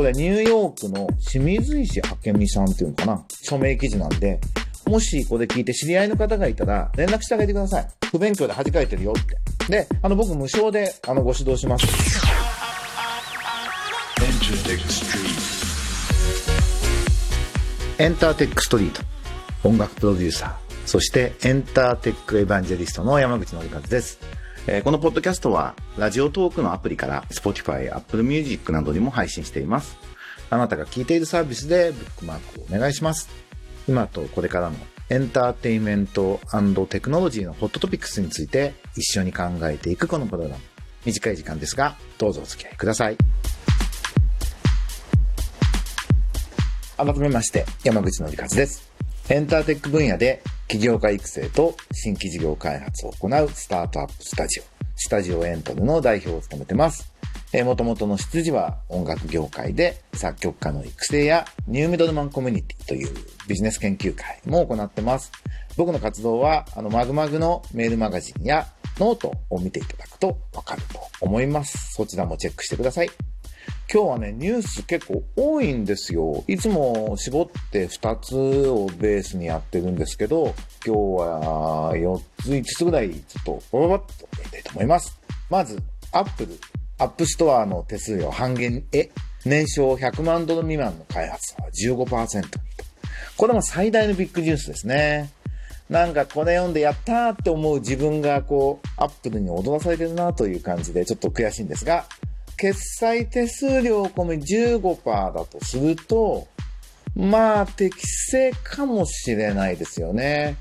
これニューヨークの清水石明美さんっていうのかな？署名記事なんで、もしこれ聞いて知り合いの方がいたら連絡してあげてください。不勉強で恥かいてるよって。で、あの僕無償であのご指導します。エンターテックストリート。音楽プロデューサー。そしてエンターテックエヴァンジェリストの山口のりかずです。えーこのポッドキャストは、ラジオトークのアプリから Spotify、Apple Music などにも配信しています。あなたが聞いているサービスでブックマークをお願いします。今とこれからのエンターテインメントテクノロジーのホットトピックスについて一緒に考えていくこのプログラム。短い時間ですが、どうぞお付き合いください。改めまして、山口のりかずです。エンターテック分野で起業家育成と新規事業開発を行うスタートアップスタジオ、スタジオエントルの代表を務めてます。えー、元々の出自は音楽業界で作曲家の育成やニューミドルマンコミュニティというビジネス研究会も行ってます。僕の活動は、あの、まぐまぐのメールマガジンやノートを見ていただくとわかると思います。そちらもチェックしてください。今日はね、ニュース結構多いんですよ。いつも絞って2つをベースにやってるんですけど、今日は4つ、5つぐらいちょっと、バババッとやりたいと思います。まず、アップル、アップストアの手数料半減へ、年商100万ドル未満の開発者は15%にと。これも最大のビッグニュースですね。なんかこれ読んでやったーって思う自分がこう、アップルに踊らされてるなという感じでちょっと悔しいんですが、決済手数料込み15%だとすると、まあ適正かもしれないですよね。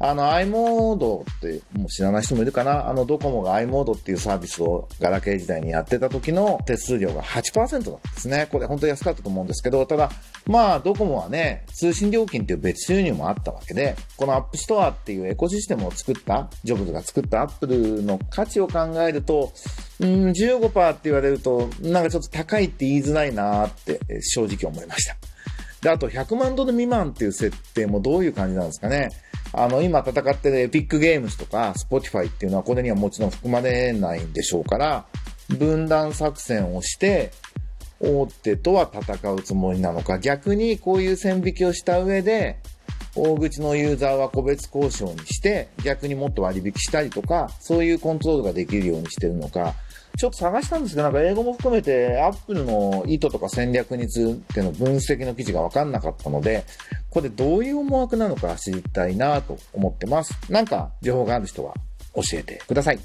あの i モードってもう知らない人もいるかなあのドコモが i モードっていうサービスをガラケー時代にやってた時の手数料が8%だったんですね。これ本当安かったと思うんですけど、ただまあドコモはね、通信料金っていう別収入もあったわけで、このアップストアっていうエコシステムを作った、ジョブズが作ったアップルの価値を考えると、うん、15%って言われると、なんかちょっと高いって言いづらいなって正直思いました。で、あと100万ドル未満っていう設定もどういう感じなんですかね。あの、今戦ってるエピックゲームズとか、 Spotify っていうのはこれにはもちろん含まれないんでしょうから、分断作戦をして、大手とは戦うつもりなのか、逆にこういう線引きをした上で、大口のユーザーは個別交渉にして、逆にもっと割引したりとか、そういうコントロールができるようにしてるのか、ちょっと探したんですけど、なんか英語も含めて、アップルの意図とか戦略についての分析の記事がわかんなかったので、これどういう思惑なのか知りたいなと思ってます。なんか情報がある人は教えてください。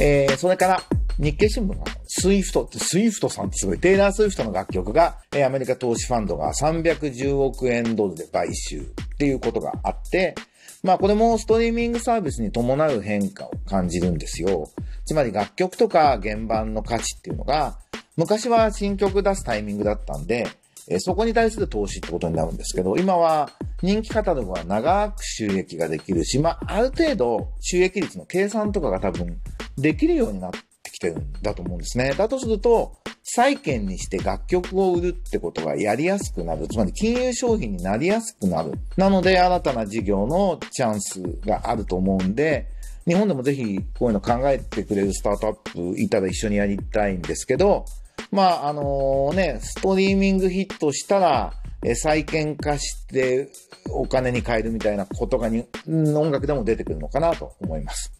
えー、それから、日経新聞が、スイフトって、スイフトさんってすごい、テイラー・スイフトの楽曲が、えーアメリカ投資ファンドが310億円ドルで買収っていうことがあって、まあこれもストリーミングサービスに伴う変化を感じるんですよ。つまり楽曲とか原盤の価値っていうのが、昔は新曲出すタイミングだったんで、えそこに対する投資ってことになるんですけど、今は人気カタログは長く収益ができるし、まあある程度収益率の計算とかが多分できるようになってきてるんだと思うんですね。だとすると、債券にして楽曲を売るってことがやりやすくなる。つまり金融商品になりやすくなる。なので新たな事業のチャンスがあると思うんで、日本でもぜひこういうの考えてくれるスタートアップいたら一緒にやりたいんですけど、まあ、あのね、ストリーミングヒットしたら、え債券化してお金に変えるみたいなことがに音楽でも出てくるのかなと思います。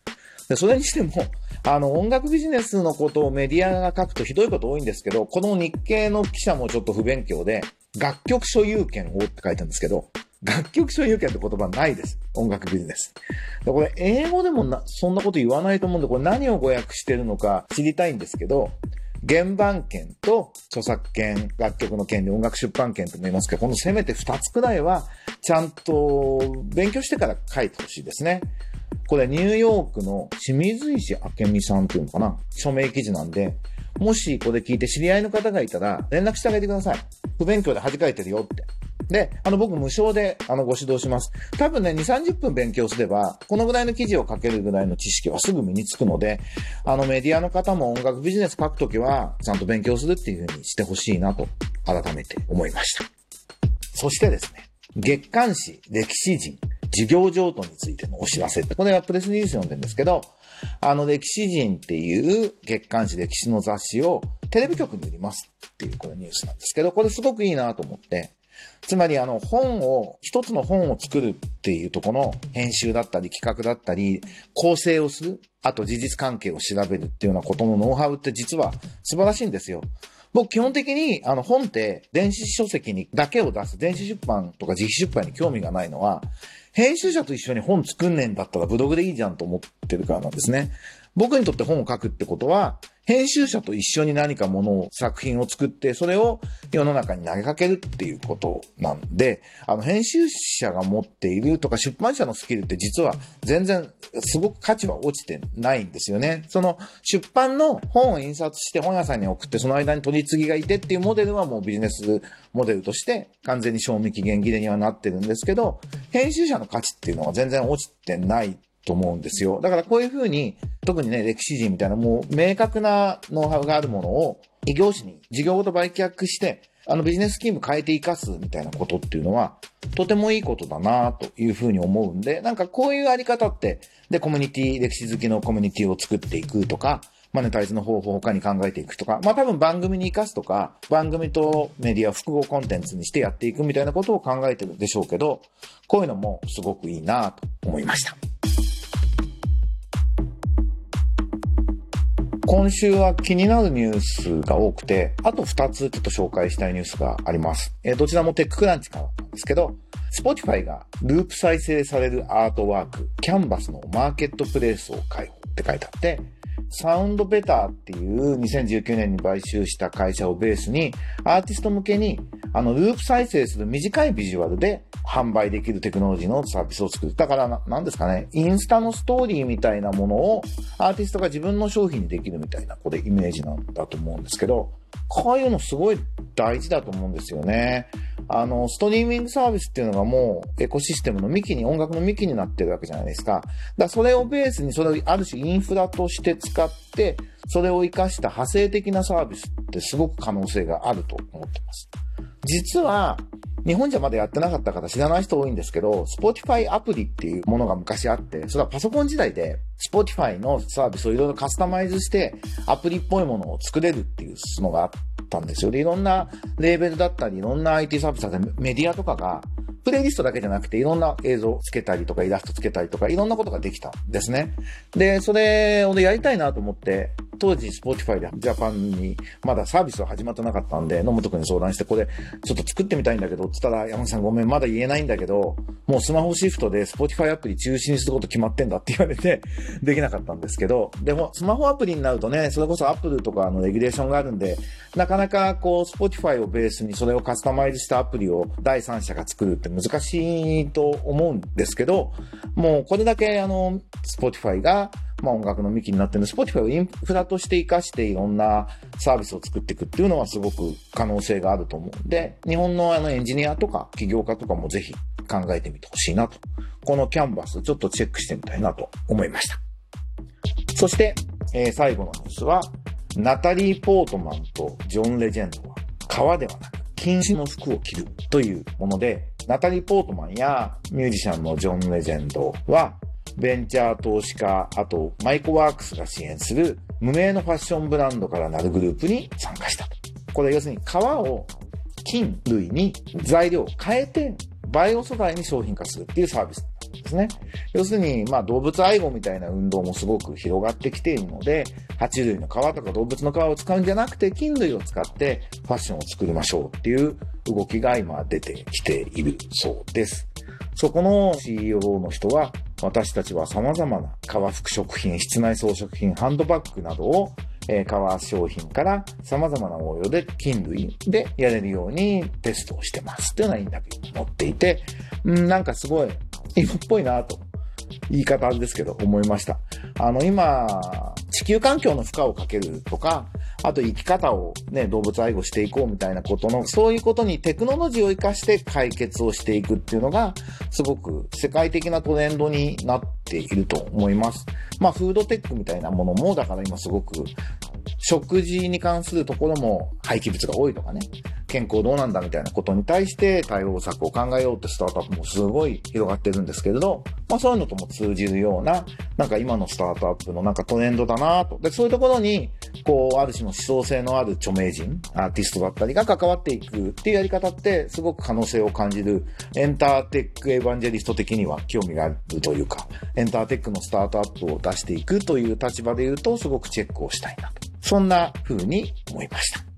でそれにしても、あの、音楽ビジネスのことをメディアが書くとひどいこと多いんですけど、この日経の記者もちょっと不勉強で、楽曲所有権をって書いてあるんですけど、楽曲所有権って言葉ないです。音楽ビジネス。でこれ、英語でもな、そんなこと言わないと思うんで、これ何を語訳してるのか知りたいんですけど、原版権と著作権、楽曲の権利、音楽出版権とも言いますけど、このせめて2つくらいは、ちゃんと勉強してから書いてほしいですね。これニューヨークの清水石明美さんっていうのかな署名記事なんで、もしこれ聞いて知り合いの方がいたら連絡してあげてください。不勉強で恥かいてるよって。で、あの僕無償であのご指導します。多分ね、2、30分勉強すれば、このぐらいの記事を書けるぐらいの知識はすぐ身につくので、あのメディアの方も音楽ビジネス書くときは、ちゃんと勉強するっていうふうにしてほしいなと、改めて思いました。そしてですね、月刊誌歴史人事業譲渡についてのお知らせって、これはプレスリリース読んでるんですけど、あの、歴史人っていう月刊誌歴史の雑誌をテレビ局に売りますっていうこれニュースなんですけど、これすごくいいなと思って、つまりあの本を、一つの本を作るっていうとこの編集だったり企画だったり、構成をする、あと事実関係を調べるっていうようなことのノウハウって実は素晴らしいんですよ。僕基本的にあの本って電子書籍にだけを出す、電子出版とか自費出版に興味がないのは、編集者と一緒に本作んねえんだったらブログでいいじゃんと思ってるからなんですね。僕にとって本を書くってことは、編集者と一緒に何かものを、作品を作って、それを世の中に投げかけるっていうことなんで、あの、編集者が持っているとか出版社のスキルって実は全然すごく価値は落ちてないんですよね。その出版の本を印刷して本屋さんに送って、その間に取り次ぎがいてっていうモデルはもうビジネスモデルとして完全に賞味期限切れにはなってるんですけど、編集者の価値っていうのは全然落ちてないと思うんですよ。だからこういうふうに、特にね、歴史人みたいなもう明確なノウハウがあるものを異業種に事業ごと売却して、あのビジネススキーム変えて生かすみたいなことっていうのは、とてもいいことだなというふうに思うんで、なんかこういうあり方って、で、コミュニティ、歴史好きのコミュニティを作っていくとか、マネタイズの方法を他に考えていくとか、まあ多分番組に活かすとか、番組とメディア複合コンテンツにしてやっていくみたいなことを考えてるでしょうけど、こういうのもすごくいいなと思いました。今週は気になるニュースが多くて、あと2つちょっと紹介したいニュースがあります。えー、どちらもテッククランチからなんですけど、Spotify がループ再生されるアートワーク、キャンバスのマーケットプレイスを開放って書いてあって、サウンドベターっていう2019年に買収した会社をベースに、アーティスト向けに、あの、ループ再生する短いビジュアルで販売できるテクノロジーのサービスを作る。だからな、なんですかね、インスタのストーリーみたいなものをアーティストが自分の商品にできるみたいな、これイメージなんだと思うんですけど、こういうのすごい大事だと思うんですよね。あの、ストリーミングサービスっていうのがもうエコシステムの幹に、音楽の幹になってるわけじゃないですか。だからそれをベースに、それをある種インフラとして使って、それを活かした派生的なサービスってすごく可能性があると思ってます。実は、日本じゃまだやってなかった方知らない人多いんですけど、Spotify アプリっていうものが昔あって、それはパソコン時代で Spotify のサービスをいろいろカスタマイズしてアプリっぽいものを作れるっていうのがあったんですよ。で、いろんなレーベルだったり、いろんな IT サービスだったり、メディアとかがプレイリストだけじゃなくて、いろんな映像つけたりとか、イラストつけたりとか、いろんなことができたんですね。で、それをやりたいなと思って、当時、 Spotify でジャパンに、まだサービスは始まってなかったんで、野本くんに相談して、これ、ちょっと作ってみたいんだけど、つったら、山口さんごめん、まだ言えないんだけど、もうスマホシフトで Spotify アプリ中止にすること決まってんだって言われて、できなかったんですけど、でも、スマホアプリになるとね、それこそアップルとかのレギュレーションがあるんで、なかなかこう、 Spotify をベースにそれをカスタマイズしたアプリを第三者が作るって難しいと思うんですけど、もうこれだけあの、 Spotify がまあ音楽の幹になってるんで、Spotify をインフラとして活かしていろんなサービスを作っていくっていうのはすごく可能性があると思うんで、日本のあのエンジニアとか起業家とかもぜひ考えてみてほしいなと。このキャンバスちょっとチェックしてみたいなと思いました。そして、えー、最後のニュースは、ナタリー・ポートマンとジョン・レジェンドは革ではなく菌糸の服を着るというもので、ナタリー・ポートマンやミュージシャンのジョン・レジェンドはベンチャー投資家、あとマイコワークスが支援する無名のファッションブランドからなるグループに参加したと。これ要するに革を金類に材料を変えてバイオ素材に商品化するっていうサービスですね。要するに、まあ動物愛護みたいな運動もすごく広がってきているので、爬虫類の皮とか動物の皮を使うんじゃなくて、菌類を使ってファッションを作りましょうっていう動きが今出てきているそうです。そこの CEO の人は、私たちは様々な革服食品、室内装飾品、ハンドバッグなどを、えー、革商品から様々な応用で菌類でやれるようにテストをしてますっていうようなインタビューに載っていて、ん、なんかすごい今っぽいなと言い方ですけど思いました。あの今、地球環境の負荷をかけるとか、あと生き方をね、動物愛護していこうみたいなことの、そういうことにテクノロジーを活かして解決をしていくっていうのが、すごく世界的なトレンドになっていると思います。まあ、フードテックみたいなものも、だから今すごく食事に関するところも廃棄物が多いとかね、健康どうなんだみたいなことに対して対応策を考えようってスタートアップもすごい広がってるんですけれど、まあそういうのとも通じるような、なんか今のスタートアップのなんかトレンドだなと。で、そういうところに、こう、ある種の思想性のある著名人、アーティストだったりが関わっていくっていうやり方って、すごく可能性を感じる、エンターテックエヴァンジェリスト的には興味があるというか、エンターテックのスタートアップを出していくという立場で言うと、すごくチェックをしたいなと。そんな風に思いました。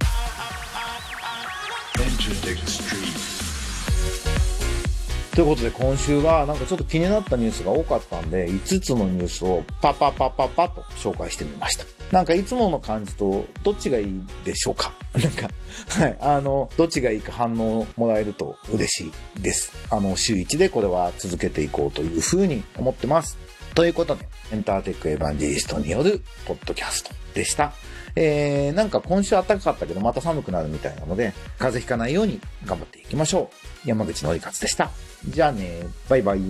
ということで今週はなんかちょっと気になったニュースが多かったんで、5つのニュースをパパパパパと紹介してみました。なんかいつもの感じとどっちがいいでしょうか？なんか、はい、あの、どっちがいいか反応もらえると嬉しいです。あの、週1でこれは続けていこうというふうに思ってます。ということで、エンターテックエヴァンジェリストによるポッドキャストでした。えー、なんか今週暖かかったけどまた寒くなるみたいなので、風邪ひかないように頑張っていきましょう。山口のりかつでした。じゃあね、バイバイ。